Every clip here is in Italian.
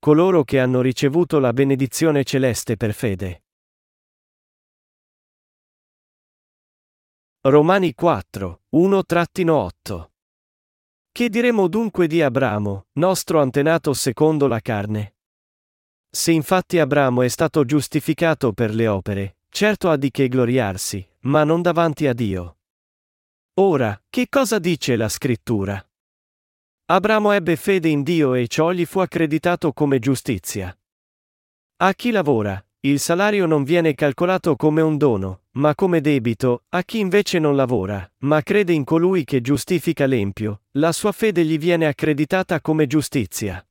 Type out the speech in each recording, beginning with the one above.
coloro che hanno ricevuto la benedizione celeste per fede. Romani 4, 1-8 Che diremo dunque di Abramo, nostro antenato secondo la carne? Se infatti Abramo è stato giustificato per le opere, certo ha di che gloriarsi, ma non davanti a Dio. Ora, che cosa dice la scrittura? Abramo ebbe fede in Dio e ciò gli fu accreditato come giustizia. A chi lavora, il salario non viene calcolato come un dono, ma come debito, a chi invece non lavora, ma crede in colui che giustifica l'empio, la sua fede gli viene accreditata come giustizia.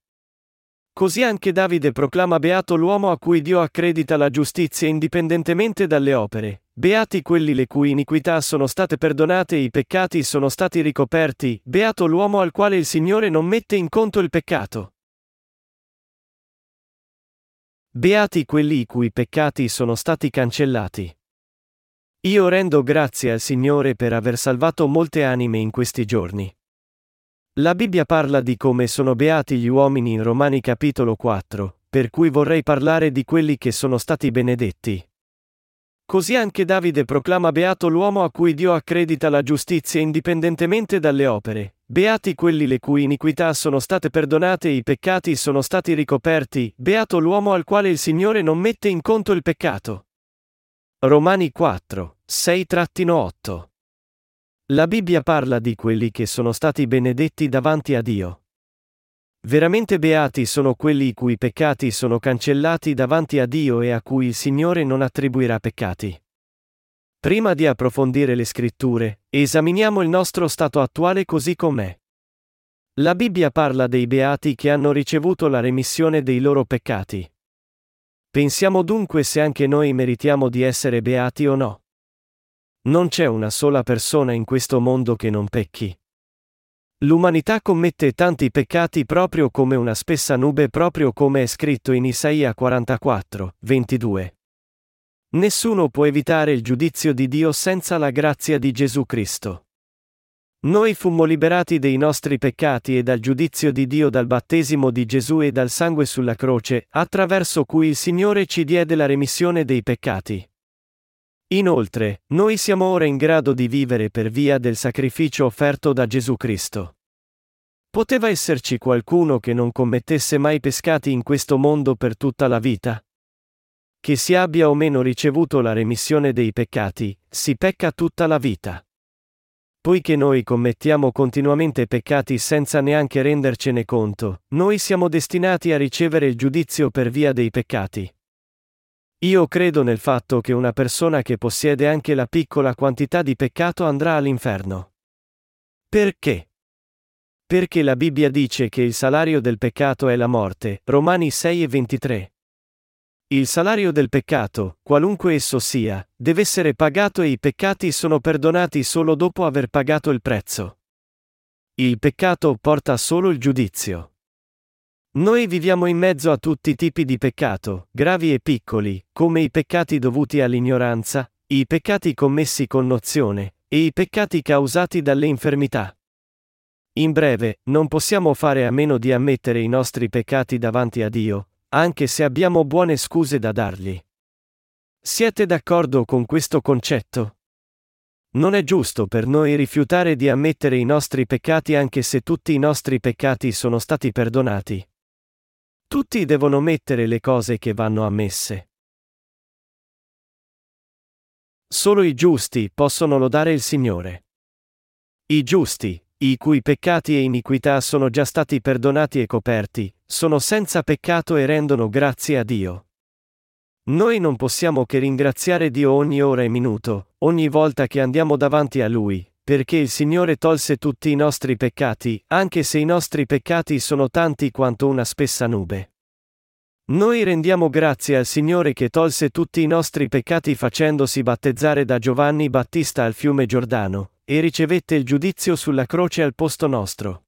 Così anche Davide proclama beato l'uomo a cui Dio accredita la giustizia indipendentemente dalle opere, beati quelli le cui iniquità sono state perdonate e i peccati sono stati ricoperti, beato l'uomo al quale il Signore non mette in conto il peccato. Beati quelli i cui peccati sono stati cancellati. Io rendo grazie al Signore per aver salvato molte anime in questi giorni. La Bibbia parla di come sono beati gli uomini in Romani capitolo 4, per cui vorrei parlare di quelli che sono stati benedetti. Così anche Davide proclama beato l'uomo a cui Dio accredita la giustizia indipendentemente dalle opere, beati quelli le cui iniquità sono state perdonate e i peccati sono stati ricoperti, beato l'uomo al quale il Signore non mette in conto il peccato. Romani 4, 6-8 la Bibbia parla di quelli che sono stati benedetti davanti a Dio. Veramente beati sono quelli i cui peccati sono cancellati davanti a Dio e a cui il Signore non attribuirà peccati. Prima di approfondire le scritture, esaminiamo il nostro stato attuale così com'è. La Bibbia parla dei beati che hanno ricevuto la remissione dei loro peccati. Pensiamo dunque se anche noi meritiamo di essere beati o no. Non c'è una sola persona in questo mondo che non pecchi. L'umanità commette tanti peccati proprio come una spessa nube, proprio come è scritto in Isaia 44, 22. Nessuno può evitare il giudizio di Dio senza la grazia di Gesù Cristo. Noi fummo liberati dei nostri peccati e dal giudizio di Dio dal battesimo di Gesù e dal sangue sulla croce, attraverso cui il Signore ci diede la remissione dei peccati. Inoltre, noi siamo ora in grado di vivere per via del sacrificio offerto da Gesù Cristo. Poteva esserci qualcuno che non commettesse mai pescati in questo mondo per tutta la vita? Che si abbia o meno ricevuto la remissione dei peccati, si pecca tutta la vita. Poiché noi commettiamo continuamente peccati senza neanche rendercene conto, noi siamo destinati a ricevere il giudizio per via dei peccati. Io credo nel fatto che una persona che possiede anche la piccola quantità di peccato andrà all'inferno. Perché? Perché la Bibbia dice che il salario del peccato è la morte, Romani 6 e 23. Il salario del peccato, qualunque esso sia, deve essere pagato e i peccati sono perdonati solo dopo aver pagato il prezzo. Il peccato porta solo il giudizio. Noi viviamo in mezzo a tutti i tipi di peccato, gravi e piccoli, come i peccati dovuti all'ignoranza, i peccati commessi con nozione, e i peccati causati dalle infermità. In breve, non possiamo fare a meno di ammettere i nostri peccati davanti a Dio, anche se abbiamo buone scuse da dargli. Siete d'accordo con questo concetto? Non è giusto per noi rifiutare di ammettere i nostri peccati anche se tutti i nostri peccati sono stati perdonati. Tutti devono mettere le cose che vanno ammesse. Solo i giusti possono lodare il Signore. I giusti, i cui peccati e iniquità sono già stati perdonati e coperti, sono senza peccato e rendono grazie a Dio. Noi non possiamo che ringraziare Dio ogni ora e minuto, ogni volta che andiamo davanti a Lui, perché il Signore tolse tutti i nostri peccati, anche se i nostri peccati sono tanti quanto una spessa nube. Noi rendiamo grazie al Signore che tolse tutti i nostri peccati facendosi battezzare da Giovanni Battista al fiume Giordano, e ricevette il giudizio sulla croce al posto nostro.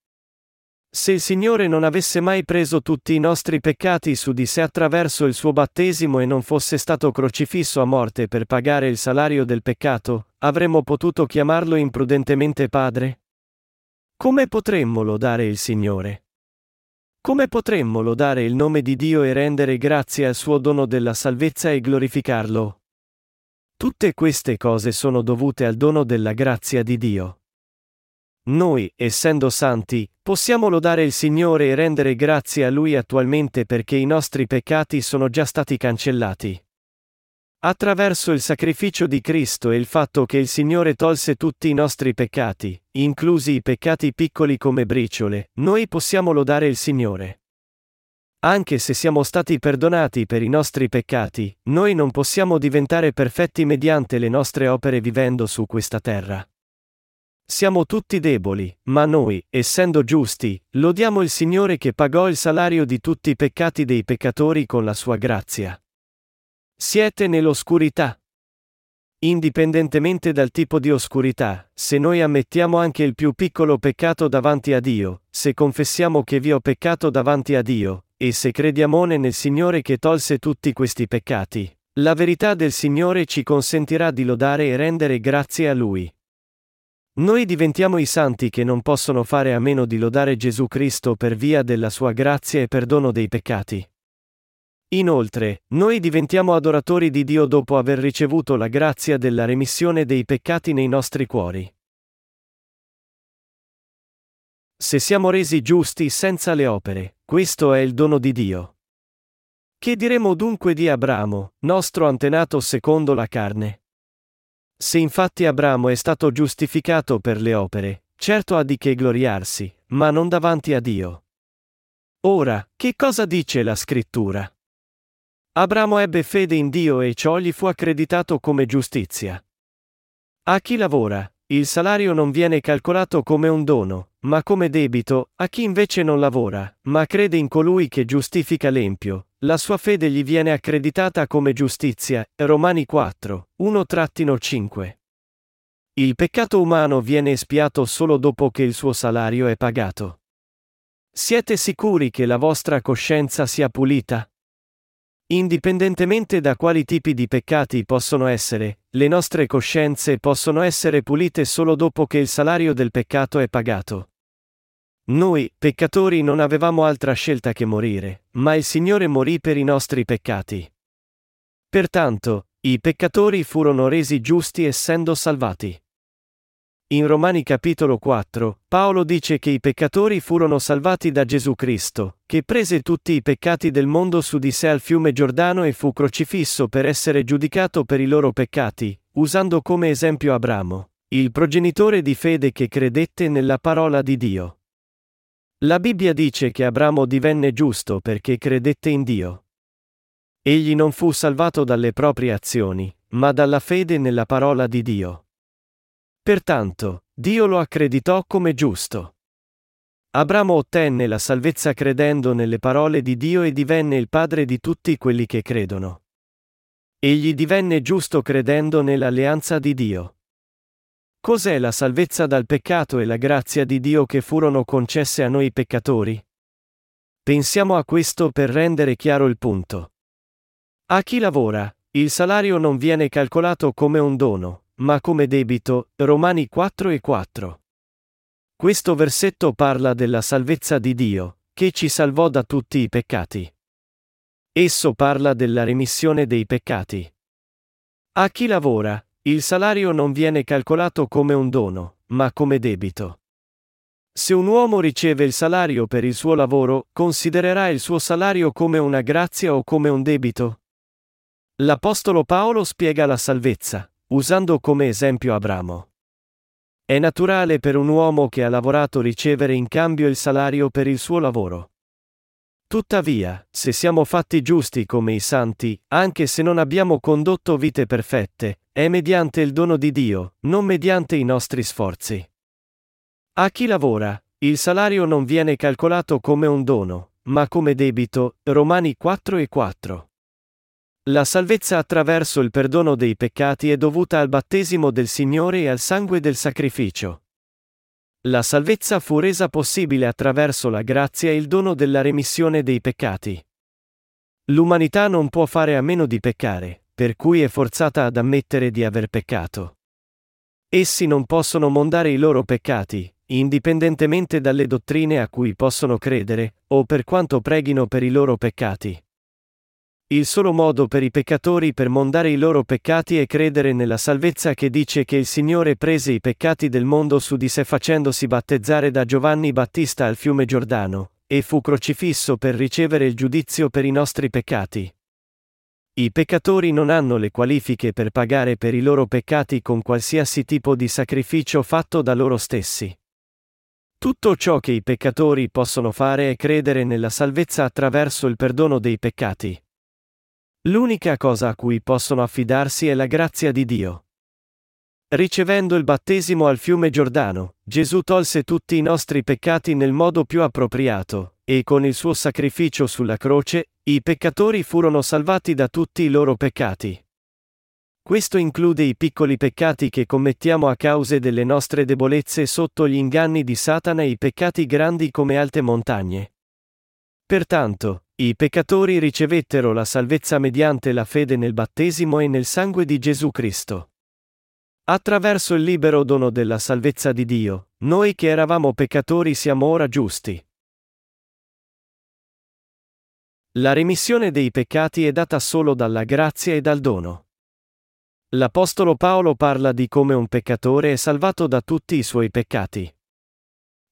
Se il Signore non avesse mai preso tutti i nostri peccati su di sé attraverso il suo battesimo e non fosse stato crocifisso a morte per pagare il salario del peccato, avremmo potuto chiamarlo imprudentemente Padre? Come potremmo lodare il Signore? come potremmo lodare il nome di Dio e rendere grazie al suo dono della salvezza e glorificarlo? Tutte queste cose sono dovute al dono della grazia di Dio. Noi, essendo santi, possiamo lodare il Signore e rendere grazie a Lui attualmente perché i nostri peccati sono già stati cancellati. Attraverso il sacrificio di Cristo e il fatto che il Signore tolse tutti i nostri peccati, inclusi i peccati piccoli come briciole, noi possiamo lodare il Signore. Anche se siamo stati perdonati per i nostri peccati, noi non possiamo diventare perfetti mediante le nostre opere vivendo su questa terra. Siamo tutti deboli, ma noi, essendo giusti, lodiamo il Signore che pagò il salario di tutti i peccati dei peccatori con la sua grazia. Siete nell'oscurità. Indipendentemente dal tipo di oscurità, se noi ammettiamo anche il più piccolo peccato davanti a Dio, se confessiamo che vi ho peccato davanti a Dio, e se crediamo nel Signore che tolse tutti questi peccati, la verità del Signore ci consentirà di lodare e rendere grazie a Lui. Noi diventiamo i santi che non possono fare a meno di lodare Gesù Cristo per via della sua grazia e perdono dei peccati. Inoltre, noi diventiamo adoratori di Dio dopo aver ricevuto la grazia della remissione dei peccati nei nostri cuori. Se siamo resi giusti senza le opere, questo è il dono di Dio. Che diremo dunque di Abramo, nostro antenato secondo la carne? Se infatti Abramo è stato giustificato per le opere, certo ha di che gloriarsi, ma non davanti a Dio. Ora, che cosa dice la scrittura? Abramo ebbe fede in Dio e ciò gli fu accreditato come giustizia. A chi lavora, il salario non viene calcolato come un dono, ma come debito, a chi invece non lavora, ma crede in colui che giustifica l'empio, la sua fede gli viene accreditata come giustizia. Romani 4, 1-5. Il peccato umano viene espiato solo dopo che il suo salario è pagato. Siete sicuri che la vostra coscienza sia pulita? Indipendentemente da quali tipi di peccati possono essere, le nostre coscienze possono essere pulite solo dopo che il salario del peccato è pagato. Noi, peccatori, non avevamo altra scelta che morire, ma il Signore morì per i nostri peccati. Pertanto, i peccatori furono resi giusti essendo salvati. In Romani capitolo 4, Paolo dice che i peccatori furono salvati da Gesù Cristo, che prese tutti i peccati del mondo su di sé al fiume Giordano e fu crocifisso per essere giudicato per i loro peccati, usando come esempio Abramo, il progenitore di fede che credette nella parola di Dio. La Bibbia dice che Abramo divenne giusto perché credette in Dio. Egli non fu salvato dalle proprie azioni, ma dalla fede nella parola di Dio. Pertanto, Dio lo accreditò come giusto. Abramo ottenne la salvezza credendo nelle parole di Dio e divenne il padre di tutti quelli che credono. Egli divenne giusto credendo nell'alleanza di Dio. Cos'è la salvezza dal peccato e la grazia di Dio che furono concesse a noi peccatori? Pensiamo a questo per rendere chiaro il punto. A chi lavora, il salario non viene calcolato come un dono, ma come debito, Romani 4 e 4. Questo versetto parla della salvezza di Dio, che ci salvò da tutti i peccati. Esso parla della remissione dei peccati. A chi lavora, il salario non viene calcolato come un dono, ma come debito. Se un uomo riceve il salario per il suo lavoro, considererà il suo salario come una grazia o come un debito? L'Apostolo Paolo spiega la salvezza, usando come esempio Abramo. È naturale per un uomo che ha lavorato ricevere in cambio il salario per il suo lavoro. Tuttavia, se siamo fatti giusti come i santi, anche se non abbiamo condotto vite perfette, è mediante il dono di Dio, non mediante i nostri sforzi. A chi lavora, il salario non viene calcolato come un dono, ma come debito, Romani 4 e 4. La salvezza attraverso il perdono dei peccati è dovuta al battesimo del Signore e al sangue del sacrificio. La salvezza fu resa possibile attraverso la grazia e il dono della remissione dei peccati. L'umanità non può fare a meno di peccare, per cui è forzata ad ammettere di aver peccato. Essi non possono mondare i loro peccati, indipendentemente dalle dottrine a cui possono credere, o per quanto preghino per i loro peccati. Il solo modo per i peccatori per mondare i loro peccati è credere nella salvezza che dice che il Signore prese i peccati del mondo su di sé facendosi battezzare da Giovanni Battista al fiume Giordano, e fu crocifisso per ricevere il giudizio per i nostri peccati. I peccatori non hanno le qualifiche per pagare per i loro peccati con qualsiasi tipo di sacrificio fatto da loro stessi. Tutto ciò che i peccatori possono fare è credere nella salvezza attraverso il perdono dei peccati. L'unica cosa a cui possono affidarsi è la grazia di Dio. Ricevendo il battesimo al fiume Giordano, Gesù tolse tutti i nostri peccati nel modo più appropriato, e con il suo sacrificio sulla croce, i peccatori furono salvati da tutti i loro peccati. Questo include i piccoli peccati che commettiamo a causa delle nostre debolezze sotto gli inganni di Satana e i peccati grandi come alte montagne. Pertanto, i peccatori ricevettero la salvezza mediante la fede nel battesimo e nel sangue di Gesù Cristo. Attraverso il libero dono della salvezza di Dio, noi che eravamo peccatori siamo ora giusti. La remissione dei peccati è data solo dalla grazia e dal dono. L'Apostolo Paolo parla di come un peccatore è salvato da tutti i suoi peccati.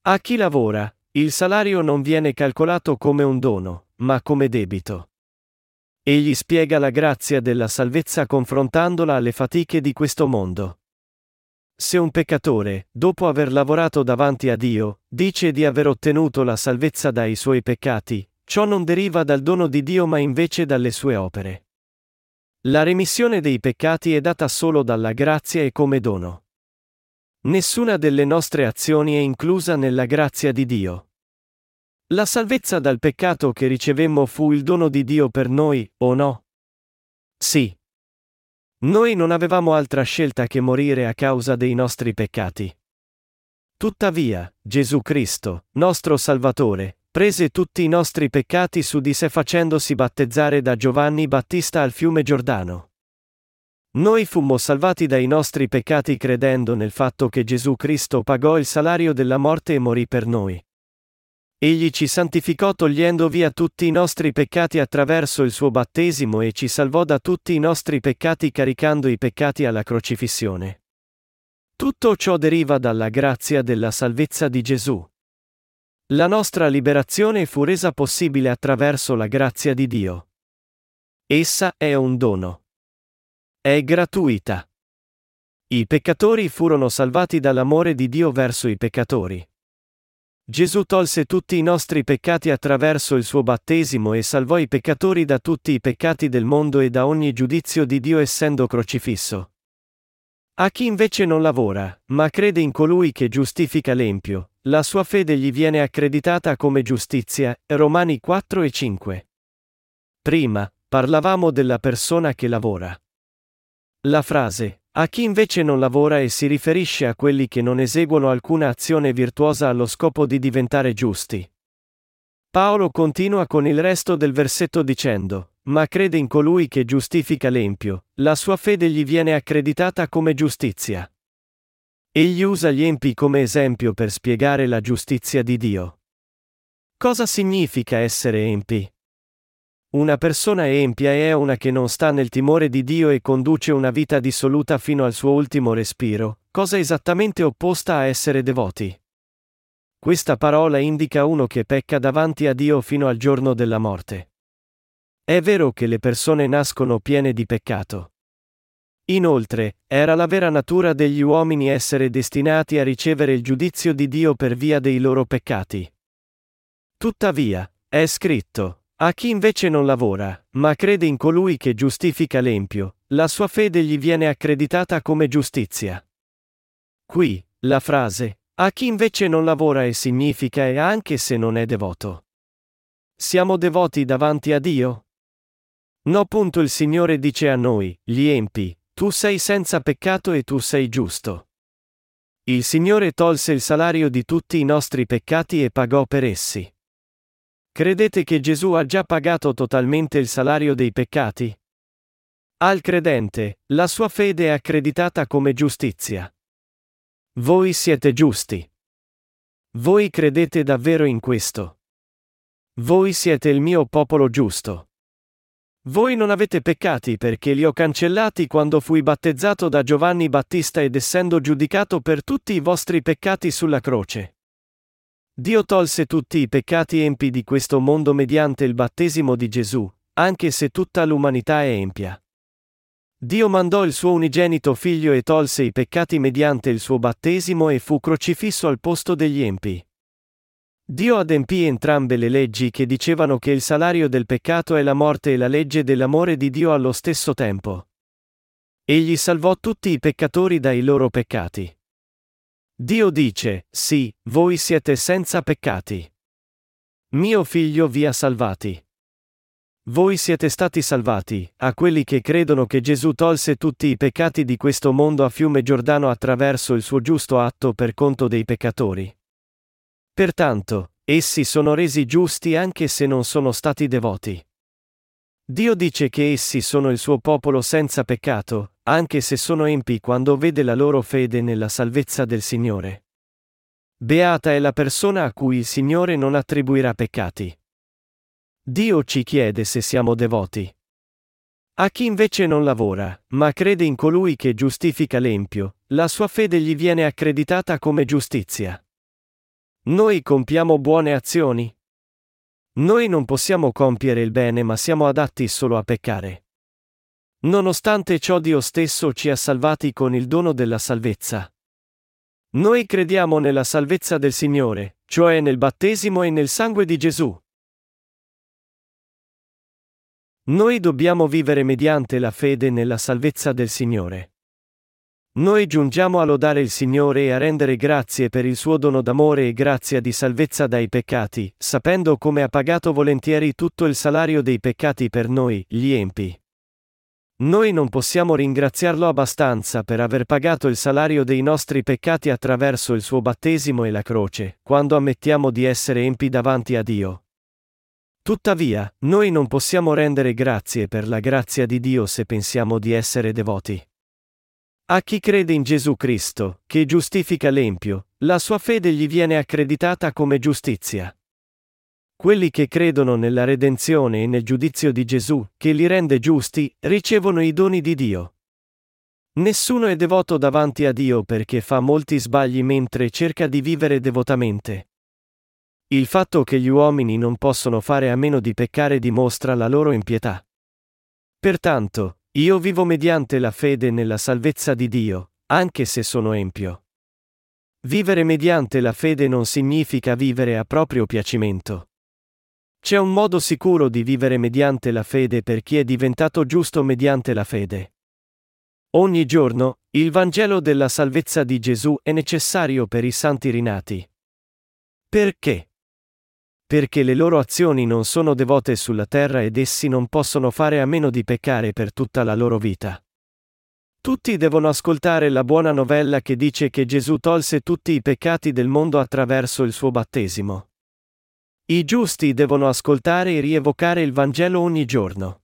A chi lavora, il salario non viene calcolato come un dono, ma come debito. Egli spiega la grazia della salvezza confrontandola alle fatiche di questo mondo. Se un peccatore, dopo aver lavorato davanti a Dio, dice di aver ottenuto la salvezza dai suoi peccati, Ciò non deriva dal dono di Dio ma invece dalle sue opere. La remissione dei peccati è data solo dalla grazia e come dono. Nessuna delle nostre azioni è inclusa nella grazia di Dio. La salvezza dal peccato che ricevemmo fu il dono di Dio per noi, o no? Sì. Noi non avevamo altra scelta che morire a causa dei nostri peccati. Tuttavia, Gesù Cristo, nostro Salvatore, prese tutti i nostri peccati su di sé facendosi battezzare da Giovanni Battista al fiume Giordano. Noi fummo salvati dai nostri peccati credendo nel fatto che Gesù Cristo pagò il salario della morte e morì per noi. Egli ci santificò togliendo via tutti i nostri peccati attraverso il suo battesimo e ci salvò da tutti i nostri peccati caricando i peccati alla crocifissione. Tutto ciò deriva dalla grazia della salvezza di Gesù. La nostra liberazione fu resa possibile attraverso la grazia di Dio. Essa è un dono. È gratuita. I peccatori furono salvati dall'amore di Dio verso i peccatori. Gesù tolse tutti i nostri peccati attraverso il suo battesimo e salvò i peccatori da tutti i peccati del mondo e da ogni giudizio di Dio essendo crocifisso. A chi invece non lavora, ma crede in colui che giustifica l'empio, la sua fede gli viene accreditata come giustizia. Romani 4 e 5. Prima, parlavamo della persona che lavora. La frase, a chi invece non lavora e si riferisce a quelli che non eseguono alcuna azione virtuosa allo scopo di diventare giusti. Paolo continua con il resto del versetto dicendo, ma crede in colui che giustifica l'empio, la sua fede gli viene accreditata come giustizia. Egli usa gli empi come esempio per spiegare la giustizia di Dio. Cosa significa essere empi? Una persona empia è una che non sta nel timore di Dio e conduce una vita dissoluta fino al suo ultimo respiro, cosa esattamente opposta a essere devoti. Questa parola indica uno che pecca davanti a Dio fino al giorno della morte. È vero che le persone nascono piene di peccato. Inoltre, era la vera natura degli uomini essere destinati a ricevere il giudizio di Dio per via dei loro peccati. Tuttavia, è scritto, a chi invece non lavora, ma crede in colui che giustifica l'empio, la sua fede gli viene accreditata come giustizia. Qui, la frase, a chi invece non lavora e significa e anche se non è devoto. Siamo devoti davanti a Dio? No. Punto il Signore dice a noi, gli empi, tu sei senza peccato e tu sei giusto. Il Signore tolse il salario di tutti i nostri peccati e pagò per essi. Credete che Gesù ha già pagato totalmente il salario dei peccati? Al credente, la sua fede è accreditata come giustizia. Voi siete giusti. Voi credete davvero in questo? Voi siete il mio popolo giusto. Voi non avete peccati perché li ho cancellati quando fui battezzato da Giovanni Battista ed essendo giudicato per tutti i vostri peccati sulla croce. Dio tolse tutti i peccati empi di questo mondo mediante il battesimo di Gesù, anche se tutta l'umanità è empia. Dio mandò il suo unigenito figlio e tolse i peccati mediante il suo battesimo e fu crocifisso al posto degli empi. Dio adempì entrambe le leggi che dicevano che il salario del peccato è la morte e la legge dell'amore di Dio allo stesso tempo. Egli salvò tutti i peccatori dai loro peccati. Dio dice, sì, voi siete senza peccati. Mio figlio vi ha salvati. Voi siete stati salvati, a quelli che credono che Gesù tolse tutti i peccati di questo mondo a fiume Giordano attraverso il suo giusto atto per conto dei peccatori. Pertanto, essi sono resi giusti anche se non sono stati devoti. Dio dice che essi sono il suo popolo senza peccato, anche se sono empi quando vede la loro fede nella salvezza del Signore. Beata è la persona a cui il Signore non attribuirà peccati. Dio ci chiede se siamo devoti. A chi invece non lavora, ma crede in colui che giustifica l'empio, la sua fede gli viene accreditata come giustizia. Noi compiamo buone azioni? Noi non possiamo compiere il bene ma siamo adatti solo a peccare. Nonostante ciò Dio stesso ci ha salvati con il dono della salvezza. Noi crediamo nella salvezza del Signore, cioè nel battesimo e nel sangue di Gesù. Noi dobbiamo vivere mediante la fede nella salvezza del Signore. Noi giungiamo a lodare il Signore e a rendere grazie per il suo dono d'amore e grazia di salvezza dai peccati, sapendo come ha pagato volentieri tutto il salario dei peccati per noi, gli empi. Noi non possiamo ringraziarlo abbastanza per aver pagato il salario dei nostri peccati attraverso il suo battesimo e la croce, quando ammettiamo di essere empi davanti a Dio. Tuttavia, noi non possiamo rendere grazie per la grazia di Dio se pensiamo di essere devoti. A chi crede in Gesù Cristo, che giustifica l'empio, la sua fede gli viene accreditata come giustizia. Quelli che credono nella redenzione e nel giudizio di Gesù, che li rende giusti, ricevono i doni di Dio. Nessuno è devoto davanti a Dio perché fa molti sbagli mentre cerca di vivere devotamente. Il fatto che gli uomini non possono fare a meno di peccare dimostra la loro impietà. Pertanto, io vivo mediante la fede nella salvezza di Dio, anche se sono empio. Vivere mediante la fede non significa vivere a proprio piacimento. C'è un modo sicuro di vivere mediante la fede per chi è diventato giusto mediante la fede. Ogni giorno, il Vangelo della salvezza di Gesù è necessario per i santi rinati. Perché? Perché le loro azioni non sono devote sulla terra ed essi non possono fare a meno di peccare per tutta la loro vita. Tutti devono ascoltare la buona novella che dice che Gesù tolse tutti i peccati del mondo attraverso il suo battesimo. I giusti devono ascoltare e rievocare il Vangelo ogni giorno.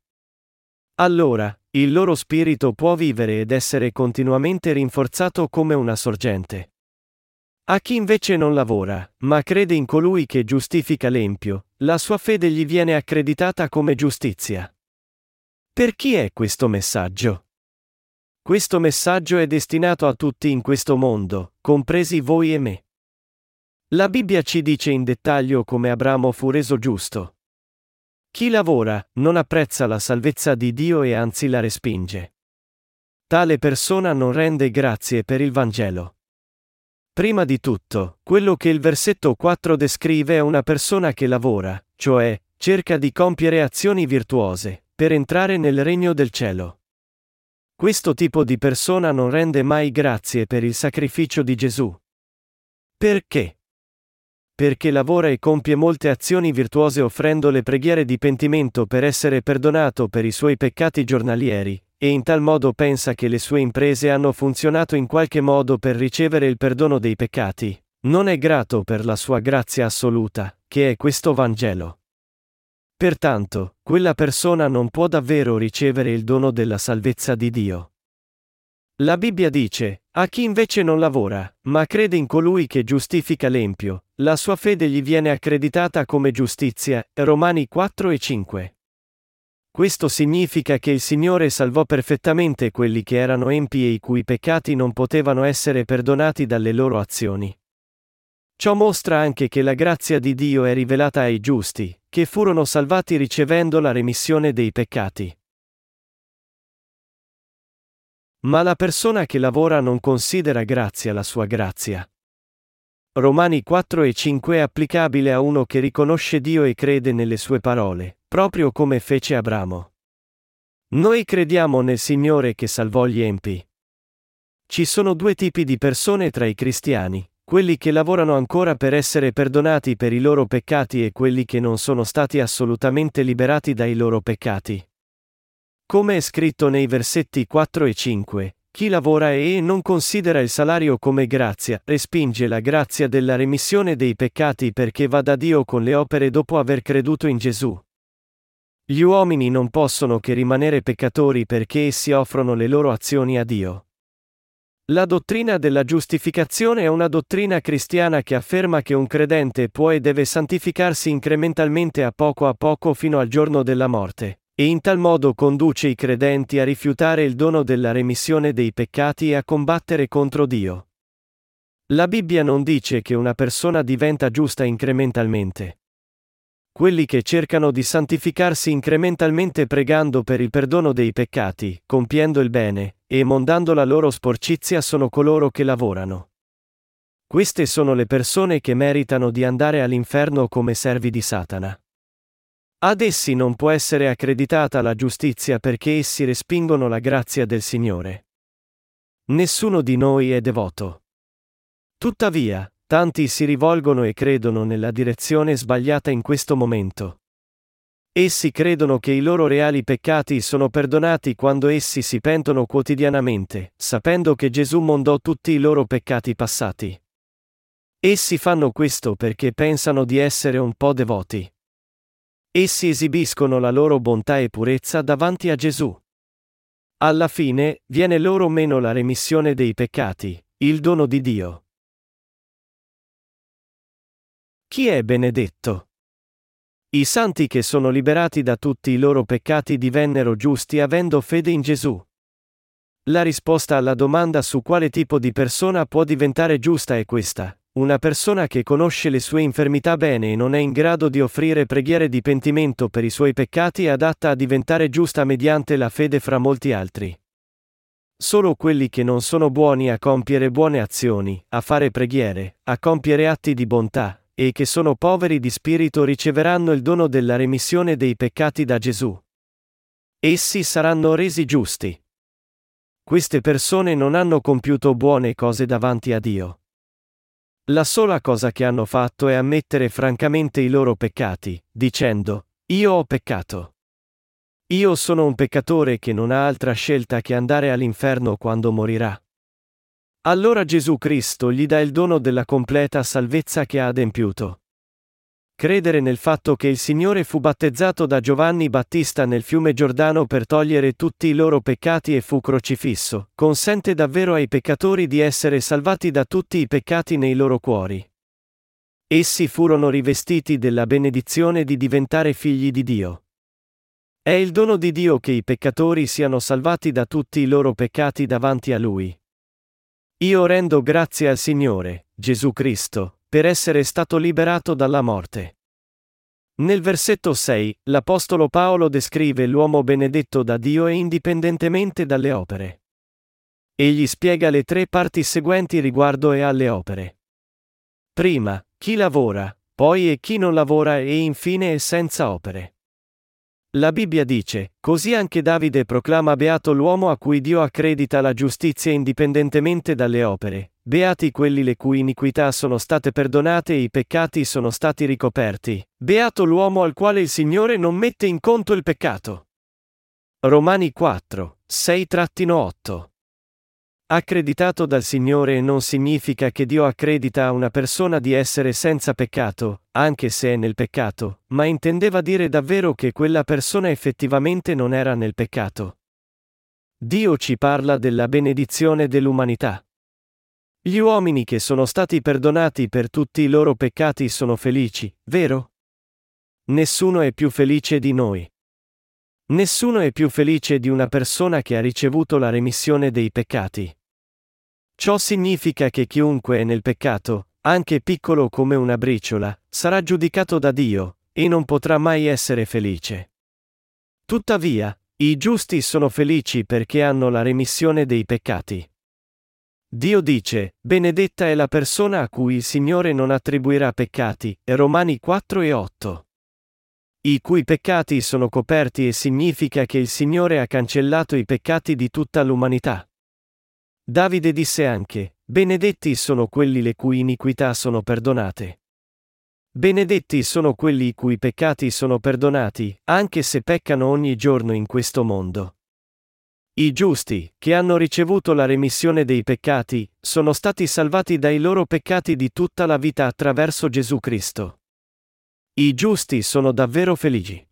Allora, il loro spirito può vivere ed essere continuamente rinforzato come una sorgente. A chi invece non lavora, ma crede in colui che giustifica l'empio, la sua fede gli viene accreditata come giustizia. Per chi è questo messaggio? Questo messaggio è destinato a tutti in questo mondo, compresi voi e me. La Bibbia ci dice in dettaglio come Abramo fu reso giusto. Chi lavora, non apprezza la salvezza di Dio e anzi la respinge. Tale persona non rende grazie per il Vangelo. Prima di tutto, quello che il versetto 4 descrive è una persona che lavora, cioè, cerca di compiere azioni virtuose, per entrare nel regno del cielo. Questo tipo di persona non rende mai grazie per il sacrificio di Gesù. Perché? Perché lavora e compie molte azioni virtuose offrendo le preghiere di pentimento per essere perdonato per i suoi peccati giornalieri, e in tal modo pensa che le sue imprese hanno funzionato in qualche modo per ricevere il perdono dei peccati, non è grato per la sua grazia assoluta, che è questo Vangelo. Pertanto, quella persona non può davvero ricevere il dono della salvezza di Dio. La Bibbia dice, a chi invece non lavora, ma crede in colui che giustifica l'empio, la sua fede gli viene accreditata come giustizia. Romani 4 e 5. Questo significa che il Signore salvò perfettamente quelli che erano empi e i cui peccati non potevano essere perdonati dalle loro azioni. Ciò mostra anche che la grazia di Dio è rivelata ai giusti, che furono salvati ricevendo la remissione dei peccati. Ma la persona che lavora non considera grazia la sua grazia. Romani 4 e 5 è applicabile a uno che riconosce Dio e crede nelle sue parole, proprio come fece Abramo. Noi crediamo nel Signore che salvò gli empi. Ci sono due tipi di persone tra i cristiani, quelli che lavorano ancora per essere perdonati per i loro peccati e quelli che non sono stati assolutamente liberati dai loro peccati. Come è scritto nei versetti 4 e 5, chi lavora e non considera il salario come grazia, respinge la grazia della remissione dei peccati perché va da Dio con le opere dopo aver creduto in Gesù. Gli uomini non possono che rimanere peccatori perché essi offrono le loro azioni a Dio. La dottrina della giustificazione è una dottrina cristiana che afferma che un credente può e deve santificarsi incrementalmente a poco a poco fino al giorno della morte e in tal modo conduce i credenti a rifiutare il dono della remissione dei peccati e a combattere contro Dio. La Bibbia non dice che una persona diventa giusta incrementalmente. Quelli che cercano di santificarsi incrementalmente pregando per il perdono dei peccati, compiendo il bene, e mondando la loro sporcizia sono coloro che lavorano. Queste sono le persone che meritano di andare all'inferno come servi di Satana. Ad essi non può essere accreditata la giustizia perché essi respingono la grazia del Signore. Nessuno di noi è devoto. Tuttavia, tanti si rivolgono e credono nella direzione sbagliata in questo momento. Essi credono che i loro reali peccati sono perdonati quando essi si pentono quotidianamente, sapendo che Gesù mondò tutti i loro peccati passati. Essi fanno questo perché pensano di essere un po' devoti. Essi esibiscono la loro bontà e purezza davanti a Gesù. Alla fine, viene loro meno la remissione dei peccati, il dono di Dio. Chi è benedetto? I santi che sono liberati da tutti i loro peccati divennero giusti avendo fede in Gesù. La risposta alla domanda su quale tipo di persona può diventare giusta è questa. Una persona che conosce le sue infermità bene e non è in grado di offrire preghiere di pentimento per i suoi peccati è adatta a diventare giusta mediante la fede fra molti altri. Solo quelli che non sono buoni a compiere buone azioni, a fare preghiere, a compiere atti di bontà, e che sono poveri di spirito riceveranno il dono della remissione dei peccati da Gesù. Essi saranno resi giusti. Queste persone non hanno compiuto buone cose davanti a Dio. La sola cosa che hanno fatto è ammettere francamente i loro peccati, dicendo, Io ho peccato. Io sono un peccatore che non ha altra scelta che andare all'inferno quando morirà. Allora Gesù Cristo gli dà il dono della completa salvezza che ha adempiuto. Credere nel fatto che il Signore fu battezzato da Giovanni Battista nel fiume Giordano per togliere tutti i loro peccati e fu crocifisso, consente davvero ai peccatori di essere salvati da tutti i peccati nei loro cuori. Essi furono rivestiti della benedizione di diventare figli di Dio. È il dono di Dio che i peccatori siano salvati da tutti i loro peccati davanti a Lui. Io rendo grazie al Signore, Gesù Cristo, per essere stato liberato dalla morte. Nel versetto 6, l'Apostolo Paolo descrive l'uomo benedetto da Dio e indipendentemente dalle opere. Egli spiega le tre parti seguenti riguardo e alle opere. Prima, chi lavora, poi e chi non lavora e infine è senza opere. La Bibbia dice, così anche Davide proclama beato l'uomo a cui Dio accredita la giustizia indipendentemente dalle opere, Beati quelli le cui iniquità sono state perdonate e i peccati sono stati ricoperti. Beato l'uomo al quale il Signore non mette in conto il peccato. Romani 4, 6-8. Accreditato dal Signore non significa che Dio accredita a una persona di essere senza peccato, anche se è nel peccato, ma intendeva dire davvero che quella persona effettivamente non era nel peccato. Dio ci parla della benedizione dell'umanità. Gli uomini che sono stati perdonati per tutti i loro peccati sono felici, vero? Nessuno è più felice di noi. Nessuno è più felice di una persona che ha ricevuto la remissione dei peccati. Ciò significa che chiunque è nel peccato, anche piccolo come una briciola, sarà giudicato da Dio, e non potrà mai essere felice. Tuttavia, i giusti sono felici perché hanno la remissione dei peccati. Dio dice, benedetta è la persona a cui il Signore non attribuirà peccati, Romani 4 e 8. I cui peccati sono coperti e significa che il Signore ha cancellato i peccati di tutta l'umanità. Davide disse anche, benedetti sono quelli le cui iniquità sono perdonate. Benedetti sono quelli i cui peccati sono perdonati, anche se peccano ogni giorno in questo mondo. I giusti, che hanno ricevuto la remissione dei peccati, sono stati salvati dai loro peccati di tutta la vita attraverso Gesù Cristo. I giusti sono davvero felici.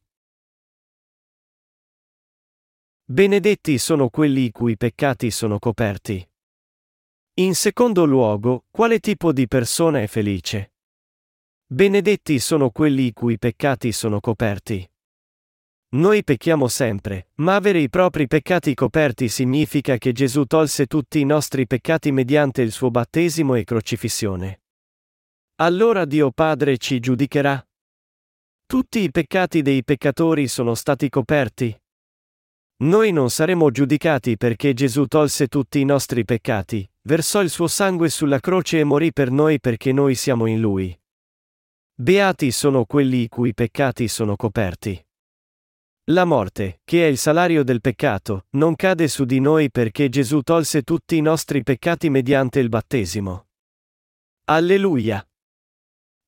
Benedetti sono quelli i cui peccati sono coperti. In secondo luogo, quale tipo di persona è felice? Benedetti sono quelli i cui peccati sono coperti. Noi pecchiamo sempre, ma avere i propri peccati coperti significa che Gesù tolse tutti i nostri peccati mediante il suo battesimo e crocifissione. Allora Dio Padre ci giudicherà? Tutti i peccati dei peccatori sono stati coperti? Noi non saremo giudicati perché Gesù tolse tutti i nostri peccati, versò il suo sangue sulla croce e morì per noi perché noi siamo in Lui. Beati sono quelli i cui peccati sono coperti. La morte, che è il salario del peccato, non cade su di noi perché Gesù tolse tutti i nostri peccati mediante il battesimo. Alleluia!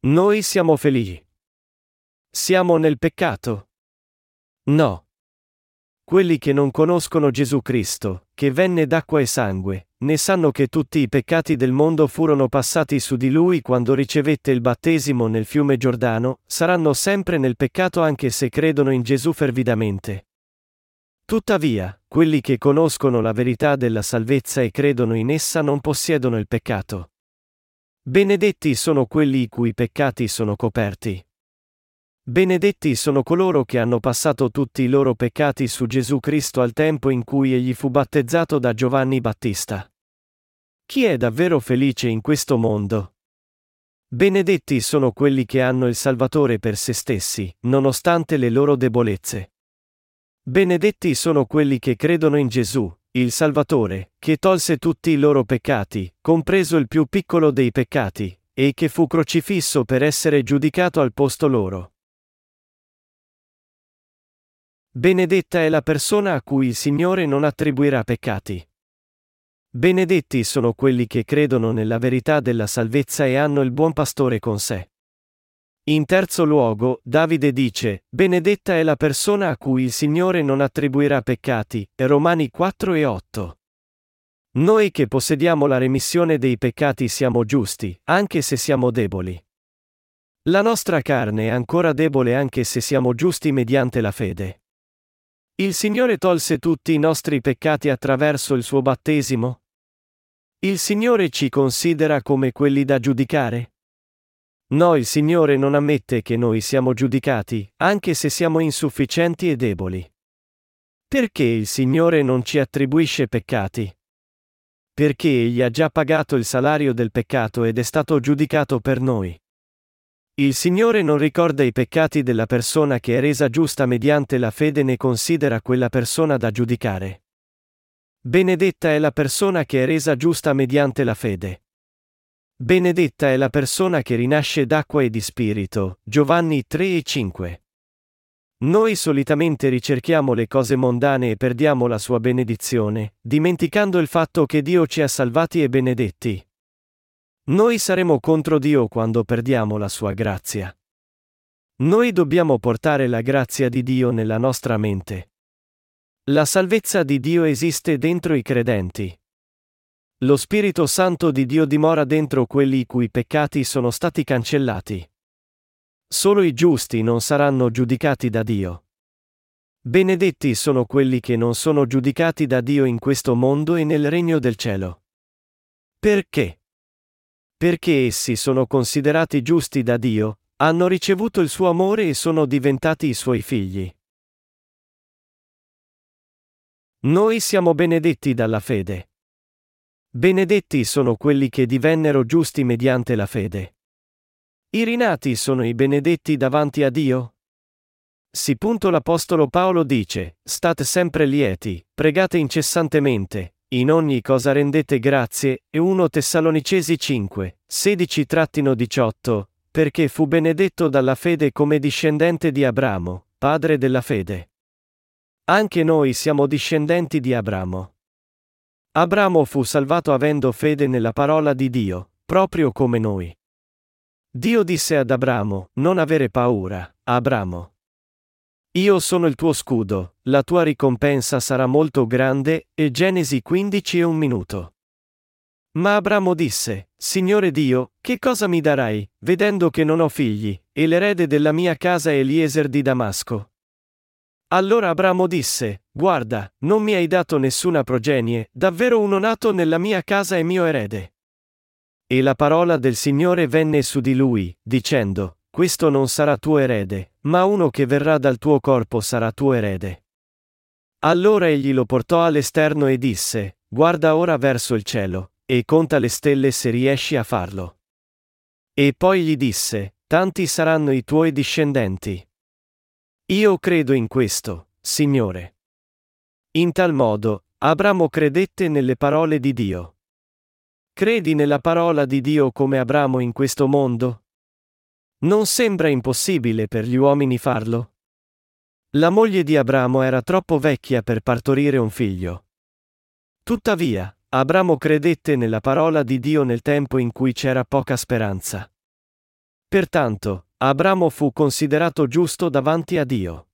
Noi siamo felici. Siamo nel peccato? No. Quelli che non conoscono Gesù Cristo, che venne d'acqua e sangue, ne sanno che tutti i peccati del mondo furono passati su di lui quando ricevette il battesimo nel fiume Giordano, saranno sempre nel peccato anche se credono in Gesù fervidamente. Tuttavia, quelli che conoscono la verità della salvezza e credono in essa non possiedono il peccato. Benedetti sono quelli i cui peccati sono coperti. Benedetti sono coloro che hanno passato tutti i loro peccati su Gesù Cristo al tempo in cui egli fu battezzato da Giovanni Battista. Chi è davvero felice in questo mondo? Benedetti sono quelli che hanno il Salvatore per se stessi, nonostante le loro debolezze. Benedetti sono quelli che credono in Gesù, il Salvatore, che tolse tutti i loro peccati, compreso il più piccolo dei peccati, e che fu crocifisso per essere giudicato al posto loro. Benedetta è la persona a cui il Signore non attribuirà peccati. Benedetti sono quelli che credono nella verità della salvezza e hanno il buon pastore con sé. In terzo luogo, Davide dice, Benedetta è la persona a cui il Signore non attribuirà peccati, Romani 4 e 8. Noi che possediamo la remissione dei peccati siamo giusti, anche se siamo deboli. La nostra carne è ancora debole anche se siamo giusti mediante la fede. Il Signore tolse tutti i nostri peccati attraverso il suo battesimo? Il Signore ci considera come quelli da giudicare? No, il Signore non ammette che noi siamo giudicati, anche se siamo insufficienti e deboli. Perché il Signore non ci attribuisce peccati? Perché Egli ha già pagato il salario del peccato ed è stato giudicato per noi. Il Signore non ricorda i peccati della persona che è resa giusta mediante la fede né considera quella persona da giudicare. Benedetta è la persona che è resa giusta mediante la fede. Benedetta è la persona che rinasce d'acqua e di spirito. Giovanni 3 e 5. Noi solitamente ricerchiamo le cose mondane e perdiamo la sua benedizione, dimenticando il fatto che Dio ci ha salvati e benedetti. Noi saremo contro Dio quando perdiamo la sua grazia. Noi dobbiamo portare la grazia di Dio nella nostra mente. La salvezza di Dio esiste dentro i credenti. Lo Spirito Santo di Dio dimora dentro quelli i cui peccati sono stati cancellati. Solo i giusti non saranno giudicati da Dio. Benedetti sono quelli che non sono giudicati da Dio in questo mondo e nel regno del cielo. Perché? Perché essi sono considerati giusti da Dio, hanno ricevuto il suo amore e sono diventati i suoi figli. Noi siamo benedetti dalla fede. Benedetti sono quelli che divennero giusti mediante la fede. I rinati sono i benedetti davanti a Dio? Sì. L'Apostolo Paolo dice, state sempre lieti, pregate incessantemente, in ogni cosa rendete grazie, e 1 Tessalonicesi 5, 16-18, perché fu benedetto dalla fede come discendente di Abramo, padre della fede. Anche noi siamo discendenti di Abramo. Abramo fu salvato avendo fede nella parola di Dio, proprio come noi. Dio disse ad Abramo, non avere paura, Abramo. Io sono il tuo scudo, la tua ricompensa sarà molto grande, e Genesi 15 e un minuto. Ma Abramo disse, Signore Dio, che cosa mi darai, vedendo che non ho figli, e l'erede della mia casa è Eliezer di Damasco? Allora Abramo disse, Guarda, non mi hai dato nessuna progenie, davvero uno nato nella mia casa è mio erede. E la parola del Signore venne su di lui, dicendo, Questo non sarà tuo erede, ma uno che verrà dal tuo corpo sarà tuo erede. Allora egli lo portò all'esterno e disse, Guarda ora verso il cielo, e conta le stelle se riesci a farlo. E poi gli disse, Tanti saranno i tuoi discendenti. Io credo in questo, Signore. In tal modo, Abramo credette nelle parole di Dio. Credi nella parola di Dio come Abramo in questo mondo? Non sembra impossibile per gli uomini farlo? La moglie di Abramo era troppo vecchia per partorire un figlio. Tuttavia, Abramo credette nella parola di Dio nel tempo in cui c'era poca speranza. Pertanto, Abramo fu considerato giusto davanti a Dio.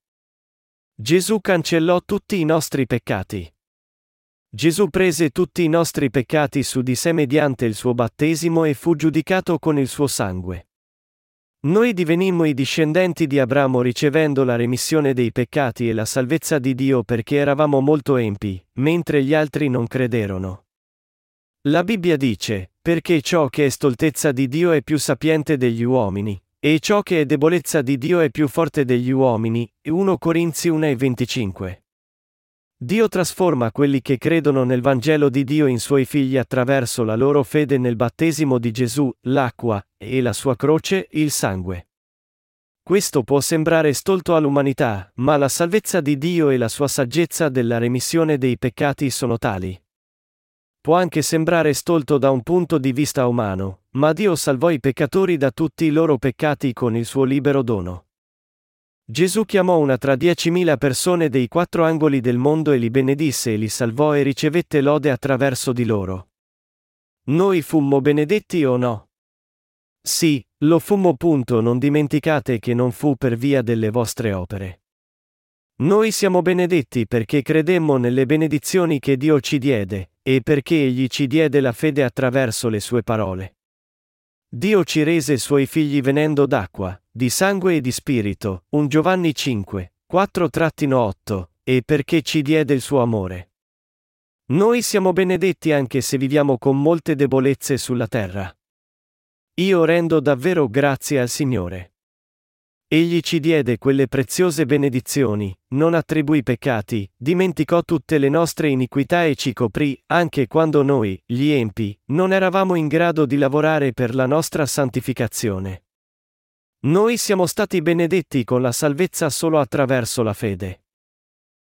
Gesù cancellò tutti i nostri peccati. Gesù prese tutti i nostri peccati su di sé mediante il suo battesimo e fu giudicato con il suo sangue. Noi divenimmo i discendenti di Abramo ricevendo la remissione dei peccati e la salvezza di Dio perché eravamo molto empi, mentre gli altri non crederono. La Bibbia dice, perché ciò che è stoltezza di Dio è più sapiente degli uomini, e ciò che è debolezza di Dio è più forte degli uomini. 1 Corinzi 1 e 25. Dio trasforma quelli che credono nel Vangelo di Dio in suoi figli attraverso la loro fede nel battesimo di Gesù, l'acqua, e la sua croce, il sangue. Questo può sembrare stolto all'umanità, ma la salvezza di Dio e la sua saggezza della remissione dei peccati sono tali. Può anche sembrare stolto da un punto di vista umano, ma Dio salvò i peccatori da tutti i loro peccati con il suo libero dono. Gesù chiamò una tra diecimila persone dei quattro angoli del mondo e li benedisse e li salvò e ricevette lode attraverso di loro. Noi fummo benedetti o no? Sì, lo fummo. Punto, non dimenticate che non fu per via delle vostre opere. Noi siamo benedetti perché credemmo nelle benedizioni che Dio ci diede, e perché Egli ci diede la fede attraverso le sue parole. Dio ci rese suoi figli venendo d'acqua, di sangue e di spirito, 1 Giovanni 5, 4-8, e perché ci diede il suo amore. Noi siamo benedetti anche se viviamo con molte debolezze sulla terra. Io rendo davvero grazie al Signore. Egli ci diede quelle preziose benedizioni, non attribuì peccati, dimenticò tutte le nostre iniquità e ci coprì, anche quando noi, gli empi, non eravamo in grado di lavorare per la nostra santificazione. Noi siamo stati benedetti con la salvezza solo attraverso la fede.